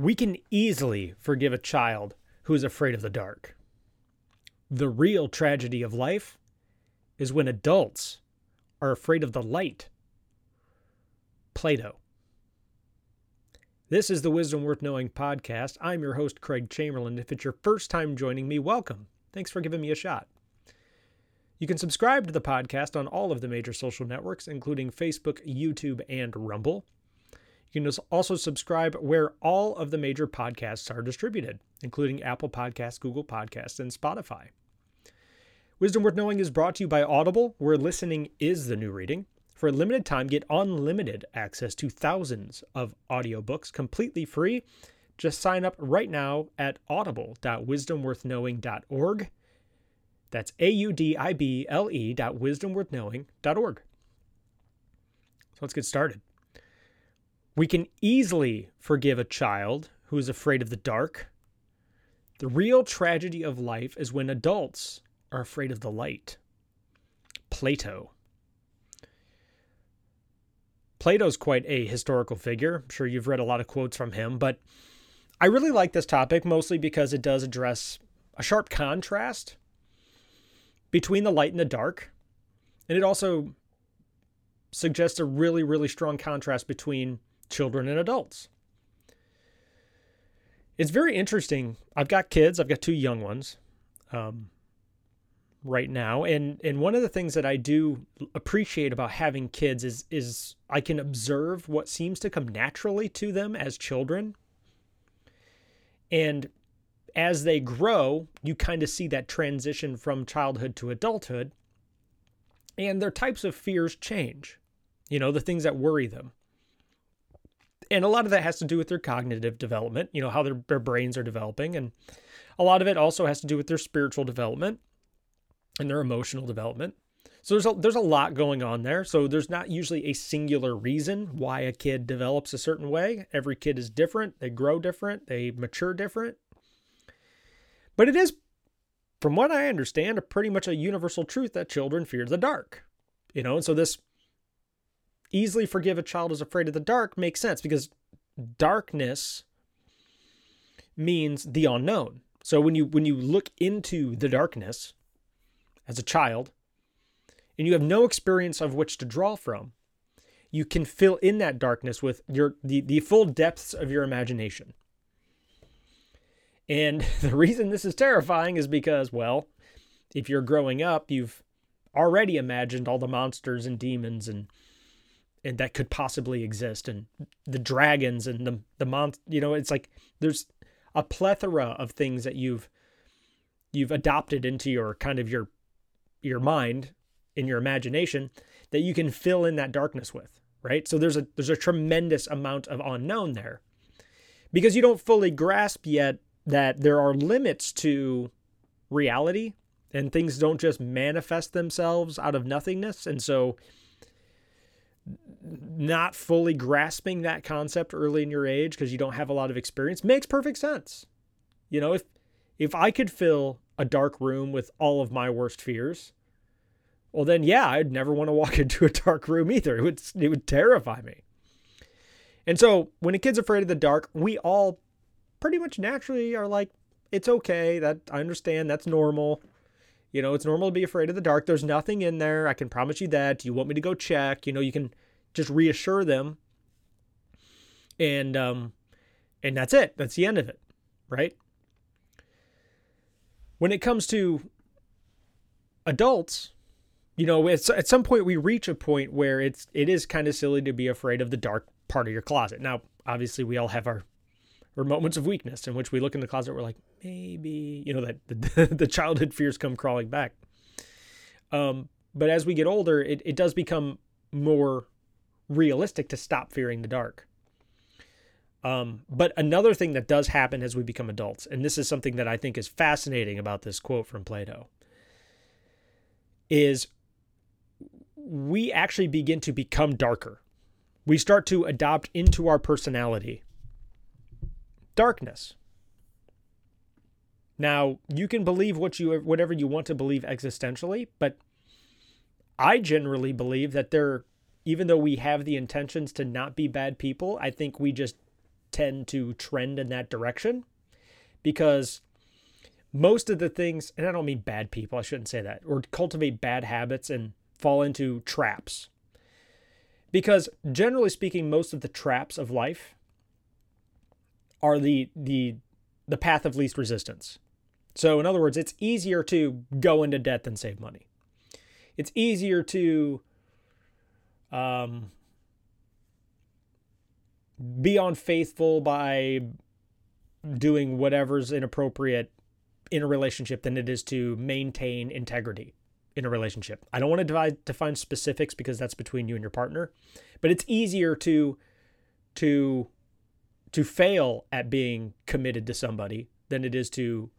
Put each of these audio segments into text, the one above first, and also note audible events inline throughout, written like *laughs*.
We can easily forgive a child who is afraid of the dark. The real tragedy of life is when adults are afraid of the light. Plato. This is the Wisdom Worth Knowing podcast. I'm your host, Craig Chamberlain. If it's your first time joining me, welcome. Thanks for giving me a shot. You can subscribe to the podcast on all of the major social networks, including Facebook, YouTube, and Rumble. You can also subscribe where all of the major podcasts are distributed, including Apple Podcasts, Google Podcasts, and Spotify. Wisdom Worth Knowing is brought to you by Audible, where listening is the new reading. For a limited time, get unlimited access to thousands of audiobooks completely free. Just sign up right now at audible.wisdomworthknowing.org. That's A U D I B L E dot wisdomworthknowing.org. So let's get started. We can easily forgive a child who is afraid of the dark. The real tragedy of life is when adults are afraid of the light. Plato. Plato's quite a historical figure. I'm sure you've read a lot of quotes from him, but I really like this topic mostly because it does address a sharp contrast between the light and the dark. And it also suggests a really, really strong contrast between children and adults. It's very interesting. I've got kids, I've got two young ones um, right now. And, and one of the things that I do appreciate about having kids is, is I can observe what seems to come naturally to them as children. And as they grow, you kind of see that transition from childhood to adulthood. And their types of fears change, you know, the things that worry them and a lot of that has to do with their cognitive development, you know, how their, their brains are developing. And a lot of it also has to do with their spiritual development and their emotional development. So there's a, there's a lot going on there. So there's not usually a singular reason why a kid develops a certain way. Every kid is different. They grow different. They mature different. But it is, from what I understand, a pretty much a universal truth that children fear the dark. You know, and so this easily forgive a child who's afraid of the dark makes sense because darkness means the unknown. So when you when you look into the darkness as a child and you have no experience of which to draw from, you can fill in that darkness with your the, the full depths of your imagination. And *laughs* the reason this is terrifying is because, well, if you're growing up, you've already imagined all the monsters and demons and and that could possibly exist and the dragons and the the mon you know it's like there's a plethora of things that you've you've adopted into your kind of your your mind in your imagination that you can fill in that darkness with right? So there's a there's a tremendous amount of unknown there. Because you don't fully grasp yet that there are limits to reality and things don't just manifest themselves out of nothingness and so not fully grasping that concept early in your age because you don't have a lot of experience makes perfect sense. You know, if if I could fill a dark room with all of my worst fears, well then yeah, I'd never want to walk *laughs* into a dark room either. It would it would terrify me. And so when a kid's afraid of the dark, we all pretty much naturally are like, it's okay. That I understand. That's normal. You know, it's normal to be afraid of the dark. There's nothing in there. I can promise you that. Do you want me to go check? You know, you can just reassure them. And um and that's it. That's the end of it, right? When it comes to adults, you know, at some point we reach a point where it's it is kind of silly to be afraid of the dark part of your closet. Now, obviously, we all have our or moments of weakness in which we look in the closet we're like maybe you know that the, *laughs* the childhood fears come crawling back um, but as we get older it, it does become more realistic to stop fearing the dark um, but another thing that does happen as we become adults and this is something that i think is fascinating about this quote from plato is we actually begin to become darker we start to adopt into our personality darkness. Now, you can believe what you whatever you want to believe existentially, but I generally believe that there even though we have the intentions to not be bad people, I think we just tend to trend in that direction because most of the things, and I don't mean bad people, I shouldn't say that, or cultivate bad habits and fall into traps. Because generally speaking, most of the traps of life are the the the path of least resistance. So in other words, it's easier to go into debt than save money. It's easier to um, be unfaithful by doing whatever's inappropriate in a relationship than it is to maintain integrity in a relationship. I don't want to divide, define specifics because that's between you and your partner, but it's easier to to to fail at being committed to somebody than it is to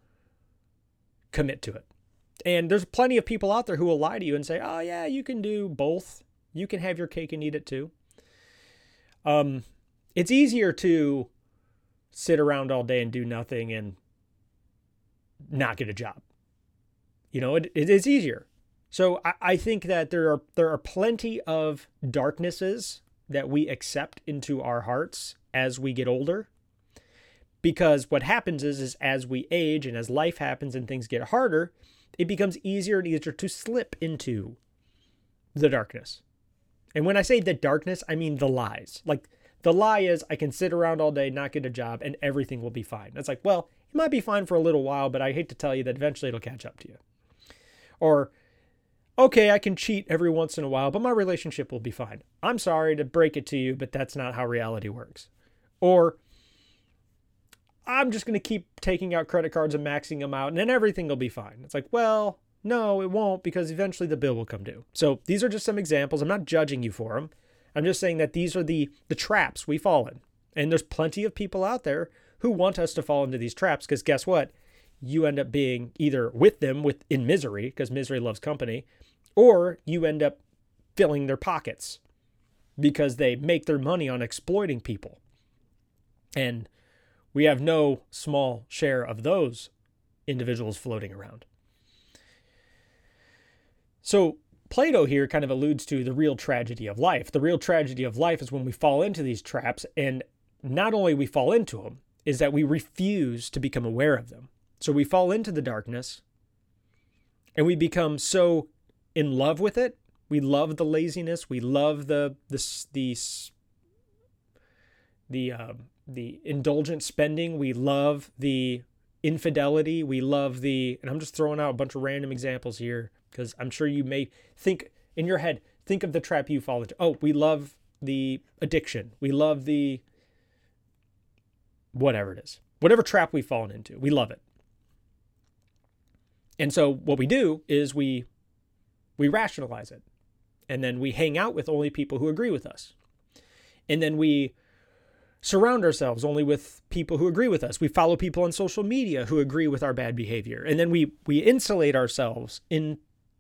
commit to it. And there's plenty of people out there who will lie to you and say, "Oh yeah, you can do both. You can have your cake and eat it too." Um it's easier to sit around all day and do nothing and not get a job. You know, it, it is easier. So I, I think that there are there are plenty of darknesses that we accept into our hearts as we get older. Because what happens is, is as we age and as life happens and things get harder, it becomes easier and easier to slip into the darkness. And when I say the darkness, I mean the lies. Like the lie is I can sit around all day, not get a job, and everything will be fine. It's like, well, it might be fine for a little while, but I hate to tell you that eventually it'll catch up to you. Or, okay, I can cheat every once in a while, but my relationship will be fine. I'm sorry to break it to you, but that's not how reality works. Or, I'm just going to keep taking out credit cards and maxing them out, and then everything will be fine. It's like, well, no, it won't because eventually the bill will come due. So these are just some examples. I'm not judging you for them. I'm just saying that these are the the traps we fall in. And there's plenty of people out there who want us to fall into these traps because guess what? You end up being either with them with in misery because misery loves company, or you end up filling their pockets because they make their money on exploiting people. And we have no small share of those individuals floating around. So Plato here kind of alludes to the real tragedy of life. The real tragedy of life is when we fall into these traps, and not only we fall into them, is that we refuse to become aware of them. So we fall into the darkness, and we become so in love with it. We love the laziness. We love the the the the uh, the indulgent spending. We love the infidelity. We love the, and I'm just throwing out a bunch of random examples here because I'm sure you may think in your head, think of the trap you fall into. Oh, we love the addiction. We love the whatever it is, whatever trap we've fallen into. We love it. And so what we do is we we rationalize it. And then we hang out with only people who agree with us. And then we surround ourselves only with people who agree with us. We follow people on social media who agree with our bad behavior. And then we we insulate ourselves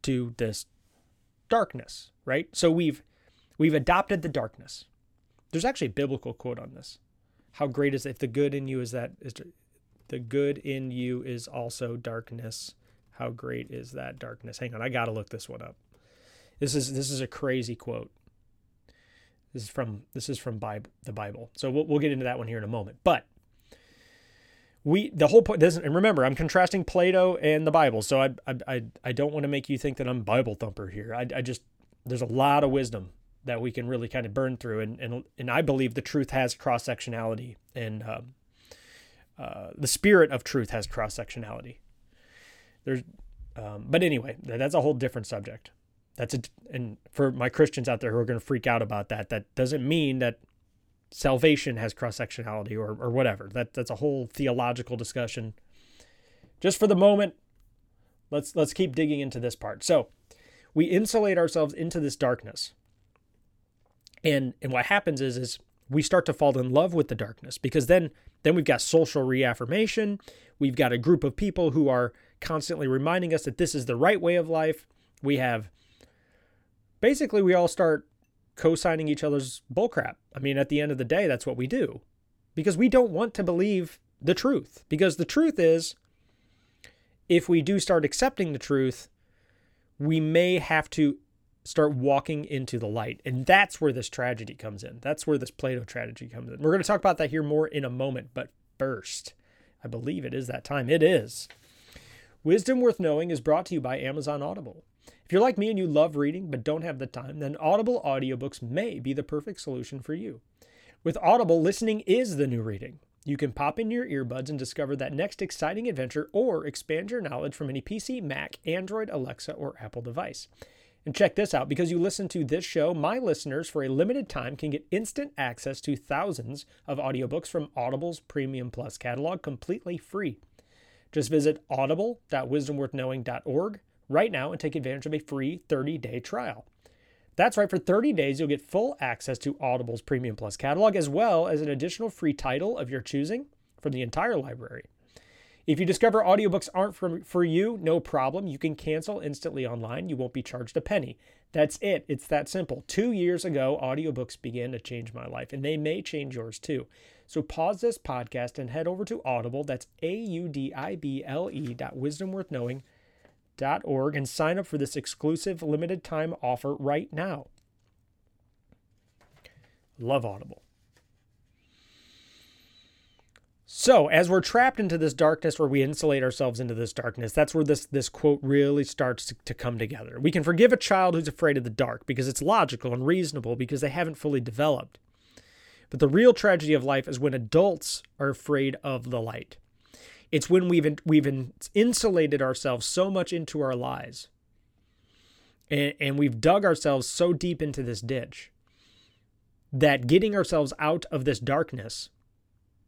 into this darkness, right? So we've we've adopted the darkness. There's actually a biblical quote on this. How great is if the good in you is that is the good in you is also darkness. How great is that darkness? Hang on, I got to look this one up. This is this is a crazy quote. This is from this is from Bible, the Bible. So we'll, we'll get into that one here in a moment. But we the whole point doesn't and remember I'm contrasting Plato and the Bible. So I I I don't want to make you think that I'm Bible thumper here. I, I just there's a lot of wisdom that we can really kind of burn through and and and I believe the truth has cross sectionality and uh, uh, the spirit of truth has cross sectionality. There's um, but anyway, that's a whole different subject. That's a, and for my Christians out there who are going to freak out about that, that doesn't mean that salvation has cross sectionality or, or whatever. That that's a whole theological discussion. Just for the moment, let's let's keep digging into this part. So we insulate ourselves into this darkness. And and what happens is is we start to fall in love with the darkness because then then we've got social reaffirmation. We've got a group of people who are constantly reminding us that this is the right way of life. We have basically we all start co-signing each other's bullcrap. I mean, at the end of the day, that's what we do. Because we don't want to believe the truth. Because the truth is, if we do start accepting the truth, we may have to start walking into the light. And that's where this tragedy comes in. That's where this Plato tragedy comes in. We're going to talk about that here more in a moment, but first, I believe it is that time. It is. Wisdom Worth Knowing is brought to you by Amazon Audible. If you're like me and you love reading but don't have the time, then Audible audiobooks may be the perfect solution for you. With Audible, listening is the new reading. You can pop in your earbuds and discover that next exciting adventure or expand your knowledge from any PC, Mac, Android, Alexa, or Apple device. And check this out because you listen to this show, my listeners for a limited time can get instant access to thousands of audiobooks from Audible's Premium Plus catalog completely free. Just visit audible.wisdomworthknowing.org right now and take advantage of a free 30 day trial. That's right, for 30 days, you'll get full access to Audible's Premium Plus catalog as well as an additional free title of your choosing from the entire library. If you discover audiobooks aren't for, for you, no problem. You can cancel instantly online. You won't be charged a penny. That's it. It's that simple. Two years ago, audiobooks began to change my life, and they may change yours too. So pause this podcast and head over to Audible. That's A U D I B L E dot wisdomworthknowing.org and sign up for this exclusive limited time offer right now. Love Audible. So, as we're trapped into this darkness where we insulate ourselves into this darkness, that's where this this quote really starts to, to, come together. We can forgive a child who's afraid of the dark because it's logical and reasonable because they haven't fully developed. But the real tragedy of life is when adults are afraid of the light. It's when we've we've insulated ourselves so much into our lies. And, and we've dug ourselves so deep into this ditch that getting ourselves out of this darkness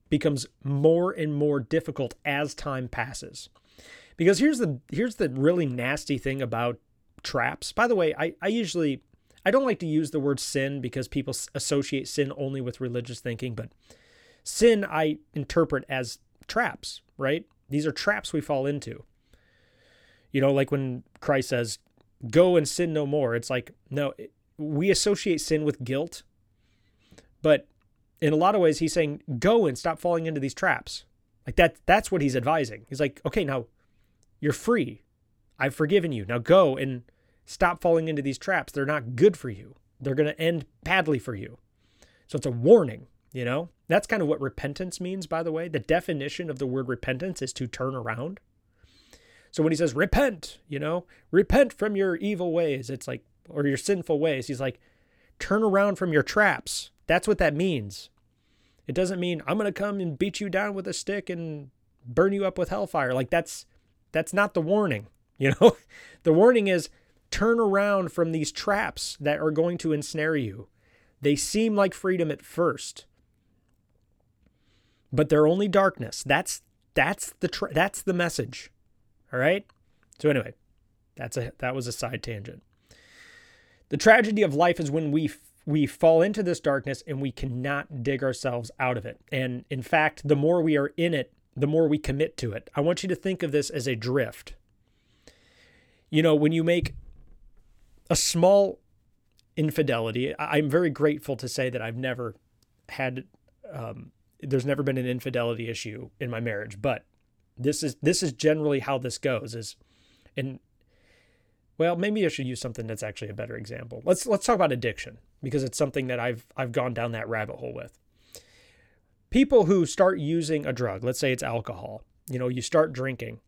becomes more and more difficult as time passes. Because here's the here's the really nasty thing about traps. By the way, I, I usually I don't like to use the word sin because people associate sin only with religious thinking, but sin I interpret as traps, right? These are traps we fall into. You know, like when Christ says, "Go and sin no more." It's like, no, we associate sin with guilt. But in a lot of ways, he's saying, go and stop falling into these traps. Like that, that's what he's advising. He's like, okay, now you're free. I've forgiven you. Now go and stop falling into these traps. They're not good for you. They're going to end badly for you. So it's a warning, you know? That's kind of what repentance means, by the way. The definition of the word repentance is to turn around. So when he says repent, you know, repent from your evil ways, it's like, or your sinful ways, he's like, turn around from your traps. That's what that means. It doesn't mean I'm going to come and beat you down with a stick and burn you up with hellfire. Like that's that's not the warning, *laughs* you know? the warning is turn around from these traps that are going to ensnare you. They seem like freedom at first, but they're only darkness. That's that's the tra- that's the message. All right? So anyway, that's a that was a side tangent. The tragedy of life is when we we fall into this darkness and we cannot dig ourselves out of it. And in fact, the more we are in it, the more we commit to it. I want you to think of this as a drift. You know, when you make a small infidelity, I'm very grateful to say that I've never had, um, there's never been an infidelity issue in my marriage, but this is this is generally how this goes. Is and well, maybe I should use something that's actually a better example. Let's let's talk about addiction because it's something that I've I've gone down that rabbit hole with. People who start using a drug, let's say it's alcohol, you know, you start drinking.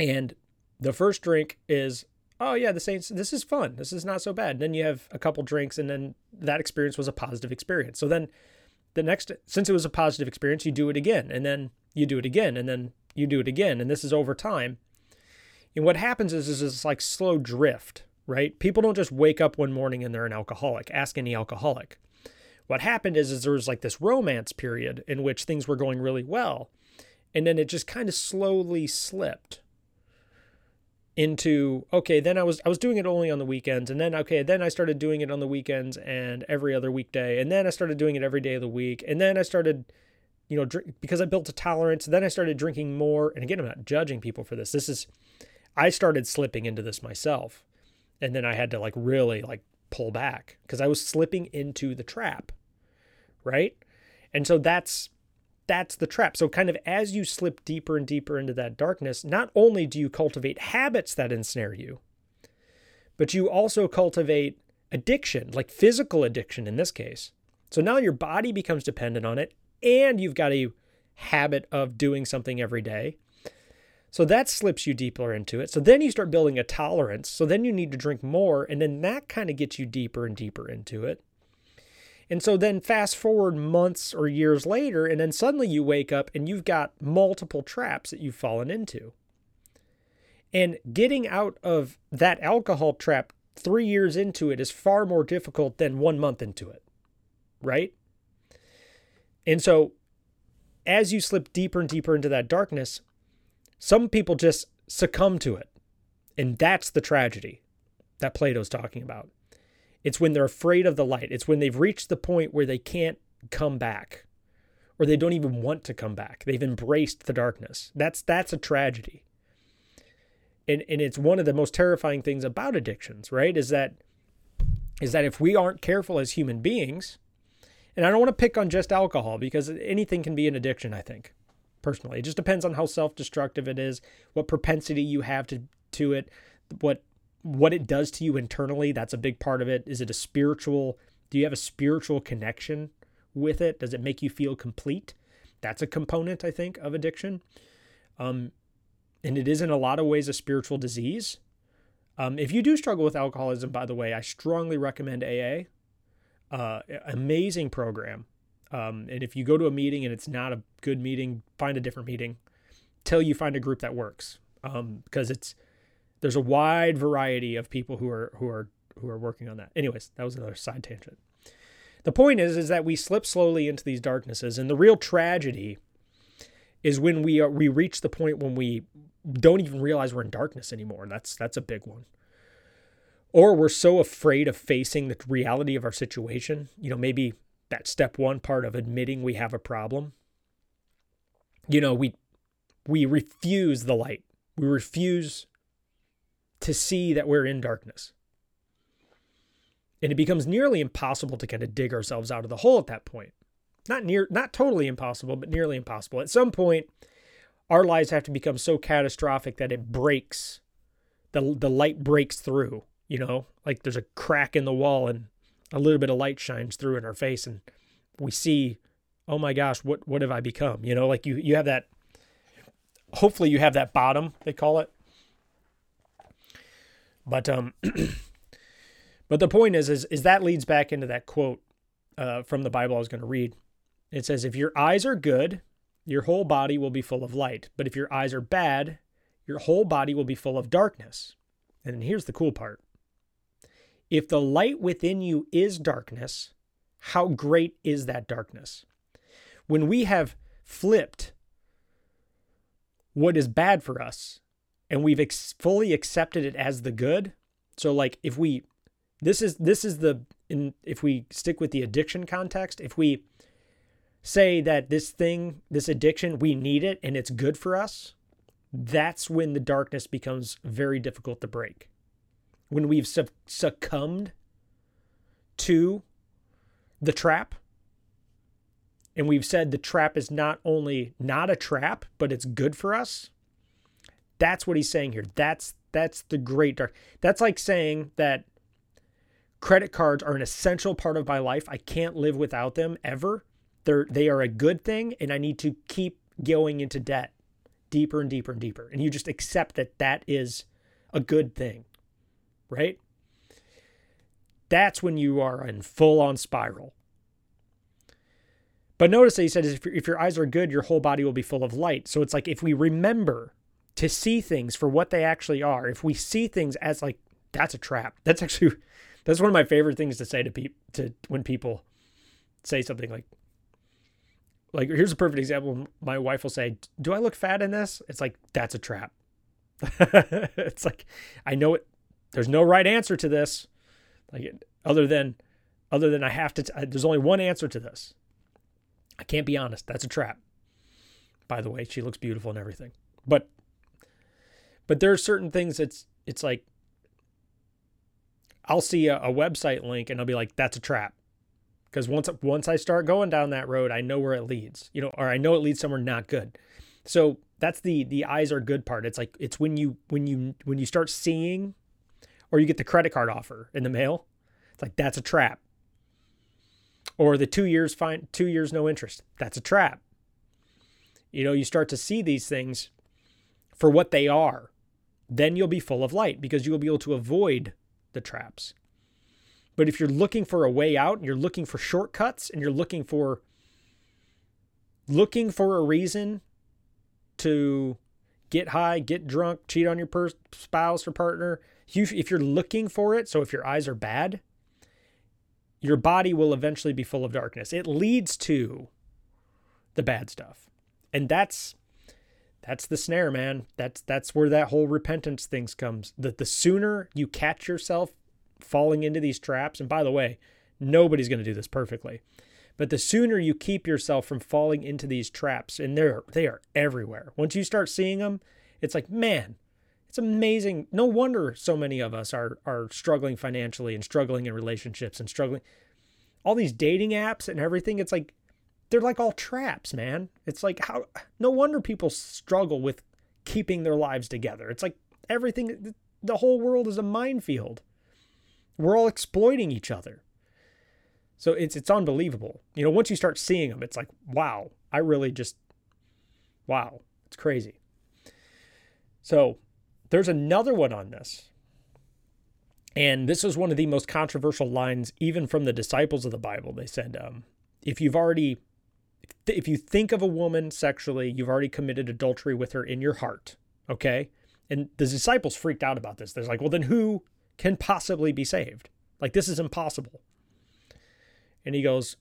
And the first drink is, oh yeah, this ain't this is fun. This is not so bad. And then you have a couple drinks and then that experience was a positive experience. So then the next since it was a positive experience, you do it again and then you do it again and then you do it again and this is over time and what happens is, is it's like slow drift, right? People don't just wake up one morning and they're an alcoholic. Ask any alcoholic. What happened is, is there was like this romance period in which things were going really well. And then it just kind of slowly slipped into okay then i was i was doing it only on the weekends and then okay then i started doing it on the weekends and every other weekday and then i started doing it every day of the week and then i started you know drink, because i built a tolerance then i started drinking more and again i'm not judging people for this this is I started slipping into this myself. And then I had to like really like pull back because I was slipping into the trap. Right? And so that's that's the trap. So kind of as you slip deeper and deeper into that darkness, not only do you cultivate habits that ensnare you, but you also cultivate addiction, like physical addiction in this case. So now your body becomes dependent on it, and you've got a habit of doing something every day. So that slips you deeper into it. So then you start building a tolerance. So then you need to drink more, and then that kind of gets you deeper and deeper into it. And so then fast forward months or years later, and then suddenly you wake up and you've got multiple traps that you've fallen into. And getting out of that alcohol trap three years into it is far more difficult than one month into it, right? And so as you slip deeper and deeper into that darkness, some people just succumb to it. And that's the tragedy that Plato's talking about. It's when they're afraid of the light. It's when they've reached the point where they can't come back or they don't even want to come back. They've embraced the darkness. That's that's a tragedy. And and it's one of the most terrifying things about addictions, right? Is that is that if we aren't careful as human beings, and I don't want to pick on just alcohol because anything can be an addiction, I think. Personally, it just depends on how self-destructive it is, what propensity you have to to it, what what it does to you internally. That's a big part of it. Is it a spiritual? Do you have a spiritual connection with it? Does it make you feel complete? That's a component, I think, of addiction. Um, and it is in a lot of ways a spiritual disease. Um, if you do struggle with alcoholism, by the way, I strongly recommend AA. Uh, amazing program. Um, and if you go to a meeting and it's not a good meeting, find a different meeting till you find a group that works. Um, because it's there's a wide variety of people who are who are who are working on that. Anyways, that was another side tangent. The point is is that we slip slowly into these darknesses, and the real tragedy is when we are, we reach the point when we don't even realize we're in darkness anymore. That's that's a big one. Or we're so afraid of facing the reality of our situation. You know, maybe that step one part of admitting we have a problem. You know, we we refuse the light. We refuse to see that we're in darkness. And it becomes nearly impossible to kind of dig ourselves out of the hole at that point. Not near not totally impossible, but nearly impossible. At some point, our lives have to become so catastrophic that it breaks the the light breaks through, you know? Like there's a crack in the wall and a little bit of light shines through in our face and we see, "Oh my gosh, what what have I become?" You know, like you you have that hopefully you have that bottom, they call it but um, *clears throat* but the point is, is, is that leads back into that quote uh, from the Bible I was going to read. It says, "If your eyes are good, your whole body will be full of light. But if your eyes are bad, your whole body will be full of darkness." And here's the cool part: if the light within you is darkness, how great is that darkness? When we have flipped what is bad for us and we've ex- fully accepted it as the good. So like if we this is this is the in if we stick with the addiction context, if we say that this thing, this addiction, we need it and it's good for us, that's when the darkness becomes very difficult to break. When we've succumbed to the trap, and we've said the trap is not only not a trap, but it's good for us, that's what he's saying here. That's that's the great dark. That's like saying that credit cards are an essential part of my life. I can't live without them ever. They're they are a good thing and I need to keep going into debt deeper and deeper and deeper. And you just accept that that is a good thing. Right? That's when you are in full on spiral. But notice that he said if, if your eyes are good, your whole body will be full of light. So it's like if we remember to see things for what they actually are. If we see things as like that's a trap. *laughs* That's actually that's one of my favorite things to say to people to when people say something like like here's a perfect example. My wife will say, "Do I look fat in this?" It's like that's a trap. *laughs* it's like I know it. There's no right answer to this, like other than other than I have to. T- there's only one answer to this. I can't be honest. That's a trap. By the way, she looks beautiful and everything, but but there are certain things it's it's like I'll see a, a website link and I'll be like, that's a trap. Because once once I start going down that road, I know where it leads. You know, or I know it leads somewhere not good. So that's the the eyes are good part. It's like it's when you when you when you start seeing Or you get the credit card offer in the mail. It's like that's a trap. Or the two years fine, two years no interest. That's a trap. You know, you start to see these things for what they are. Then you'll be full of light because you will be able to avoid the traps. But if you're looking for a way out and you're looking for shortcuts and you're looking for looking for a reason to get high, get drunk, cheat on your per- spouse or partner, if you're looking for it, so if your eyes are bad, your body will eventually be full of darkness. It leads to the bad stuff. And that's that's the snare, man. That's that's where that whole repentance things comes. That the sooner you catch yourself falling into these traps, and by the way, nobody's going to do this perfectly. But the sooner you keep yourself from falling into these traps, and they're they are everywhere. Once you start seeing them, it's like, man, it's amazing. No wonder so many of us are are struggling financially and struggling in relationships and struggling. All these dating apps and everything, it's like they're like all traps, man. It's like how no wonder people struggle with keeping their lives together. It's like everything the whole world is a minefield. We're all exploiting each other. So it's it's unbelievable. You know, once you start seeing them, it's like, wow, I really just wow, it's crazy. So, there's another one on this. And this was one of the most controversial lines even from the disciples of the Bible. They said um, if you've already if you think of a woman sexually, you've already committed adultery with her in your heart, okay? And the disciples freaked out about this. They're like, well, then who can possibly be saved? Like, this is impossible. And he goes,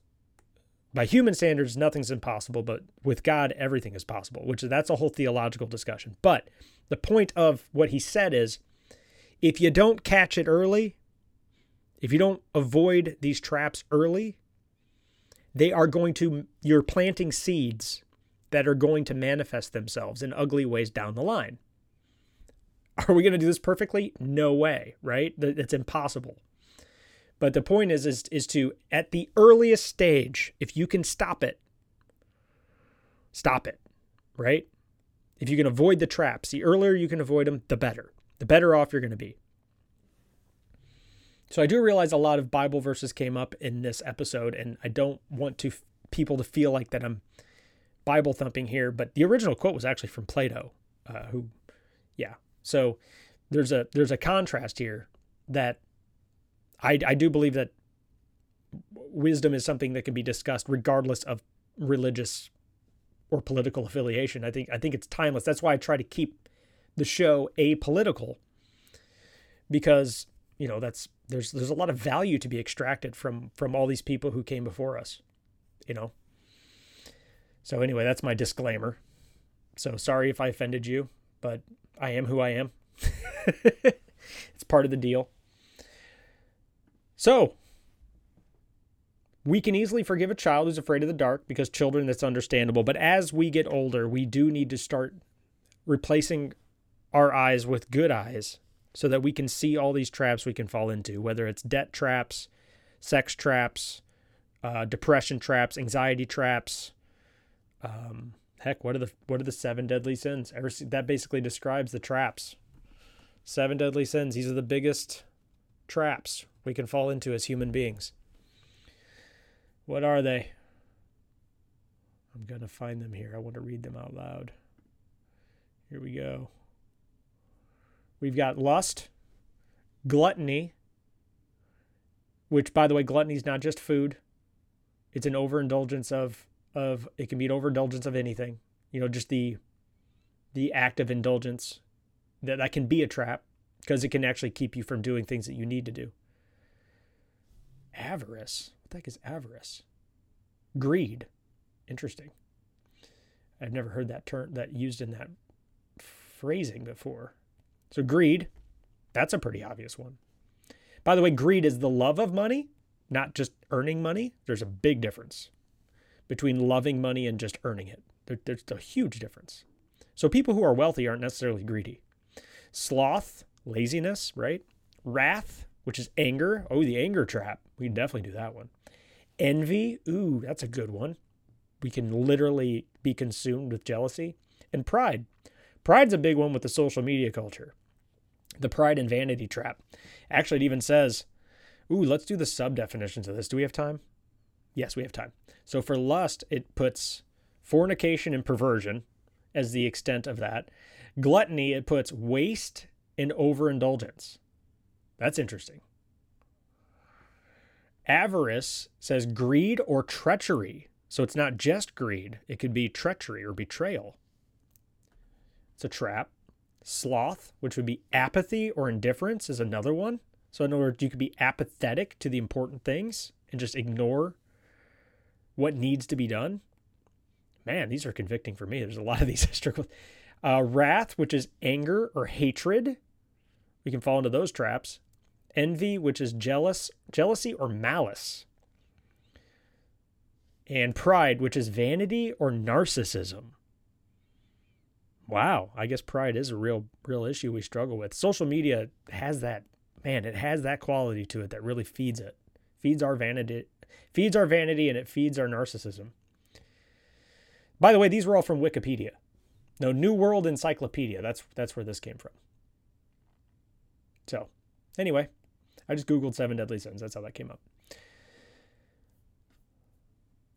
by human standards, nothing's impossible, but with God, everything is possible, which is that's a whole theological discussion. But the point of what he said is if you don't catch it early, if you don't avoid these traps early, they are going to, you're planting seeds that are going to manifest themselves in ugly ways down the line. Are we going to do this perfectly? No way, right? It's impossible. But the point is, is, is to, at the earliest stage, if you can stop it, stop it, right? If you can avoid the traps, the earlier you can avoid them, the better. The better off you're going to be. So I do realize a lot of Bible verses came up in this episode, and I don't want to people to feel like that I'm Bible thumping here, but the original quote was actually from Plato, uh, who, yeah. So there's a there's a contrast here that I I do believe that wisdom is something that can be discussed regardless of religious or political affiliation. I think I think it's timeless. That's why I try to keep the show apolitical because you know that's there's there's a lot of value to be extracted from from all these people who came before us you know? So anyway that's my disclaimer. So sorry if i offended you but i am who i am. *laughs* It's part of the deal. So we can easily forgive a child who's afraid of the dark because children that's understandable. But as we get older we do need to start replacing our eyes with good eyes so that we can see all these traps we can fall into, whether it's debt traps, sex traps, uh, depression traps, anxiety traps. Um, heck, what are the what are the seven deadly sins? Ever see, that basically describes the traps. Seven deadly sins. These are the biggest traps we can fall into as human beings. What are they? I'm going to find them here. I want to read them out loud. Here we go. We've got lust, gluttony, which, by the way, gluttony is not just food. It's an overindulgence of of it can be an overindulgence of anything. You know, just the the act of indulgence that that can be a trap because it can actually keep you from doing things that you need to do. Avarice. What the heck is avarice? Greed. Interesting. I've never heard that term that used in that phrasing before. So, greed, that's a pretty obvious one. By the way, greed is the love of money, not just earning money. There's a big difference between loving money and just earning it. There, there's a huge difference. So, people who are wealthy aren't necessarily greedy. Sloth, laziness, right? Wrath, which is anger. Oh, the anger trap. We can definitely do that one. Envy. Ooh, that's a good one. We can literally be consumed with jealousy. And pride. Pride's a big one with the social media culture. The pride and vanity trap. Actually, it even says, ooh, let's do the sub definitions of this. Do we have time? Yes, we have time. So for lust, it puts fornication and perversion as the extent of that. Gluttony, it puts waste and overindulgence. That's interesting. Avarice says greed or treachery. So it's not just greed, it could be treachery or betrayal. It's a trap. Sloth, which would be apathy or indifference, is another one. So, in other words, you could be apathetic to the important things and just ignore what needs to be done. Man, these are convicting for me. There's a lot of these *laughs* I struggle with. Uh, wrath, which is anger or hatred. We can fall into those traps. Envy, which is jealous, jealousy or malice. And pride, which is vanity or narcissism. Wow, I guess pride is a real real issue we struggle with. Social media has that man, it has that quality to it that really feeds it. Feeds our vanity, feeds our vanity and it feeds our narcissism. By the way, these were all from Wikipedia. No, New World Encyclopedia. That's that's where this came from. So, anyway, I just googled seven deadly sins. That's how that came up.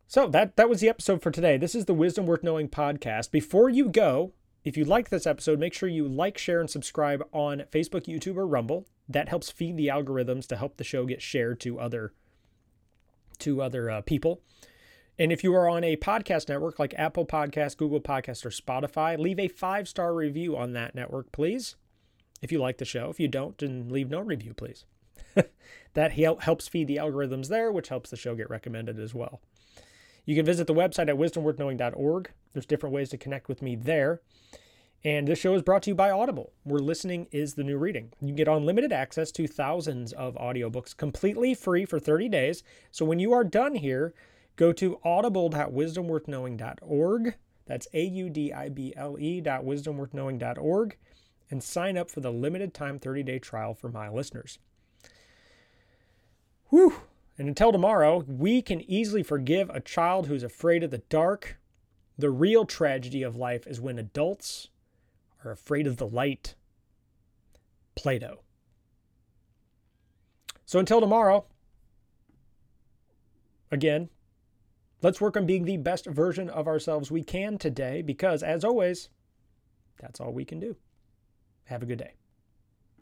So that that was the episode for today. This is the Wisdom Worth Knowing podcast. Before you go, if you like this episode, make sure you like, share, and subscribe on Facebook, YouTube, or Rumble. That helps feed the algorithms to help the show get shared to other to other uh, people. And if you are on a podcast network like Apple Podcast, Google Podcast, or Spotify, leave a five star review on that network, please. If you like the show, if you don't, then leave no review, please. *laughs* that helps feed the algorithms there, which helps the show get recommended as well. You can visit the website at wisdomworthknowing.org. There's different ways to connect with me there. And this show is brought to you by Audible, where listening is the new reading. You get unlimited access to thousands of audiobooks completely free for 30 days. So when you are done here, go to audible.wisdomworthknowing.org. That's A U D I B L E dot wisdomworthknowing.org and sign up for the limited time 30 day trial for my listeners. Whew. And until tomorrow, we can easily forgive a child who's afraid of the dark. The real tragedy of life is when adults are afraid of the light. Plato. So until tomorrow, again, let's work on being the best version of ourselves we can today because, as always, that's all we can do. Have a good day.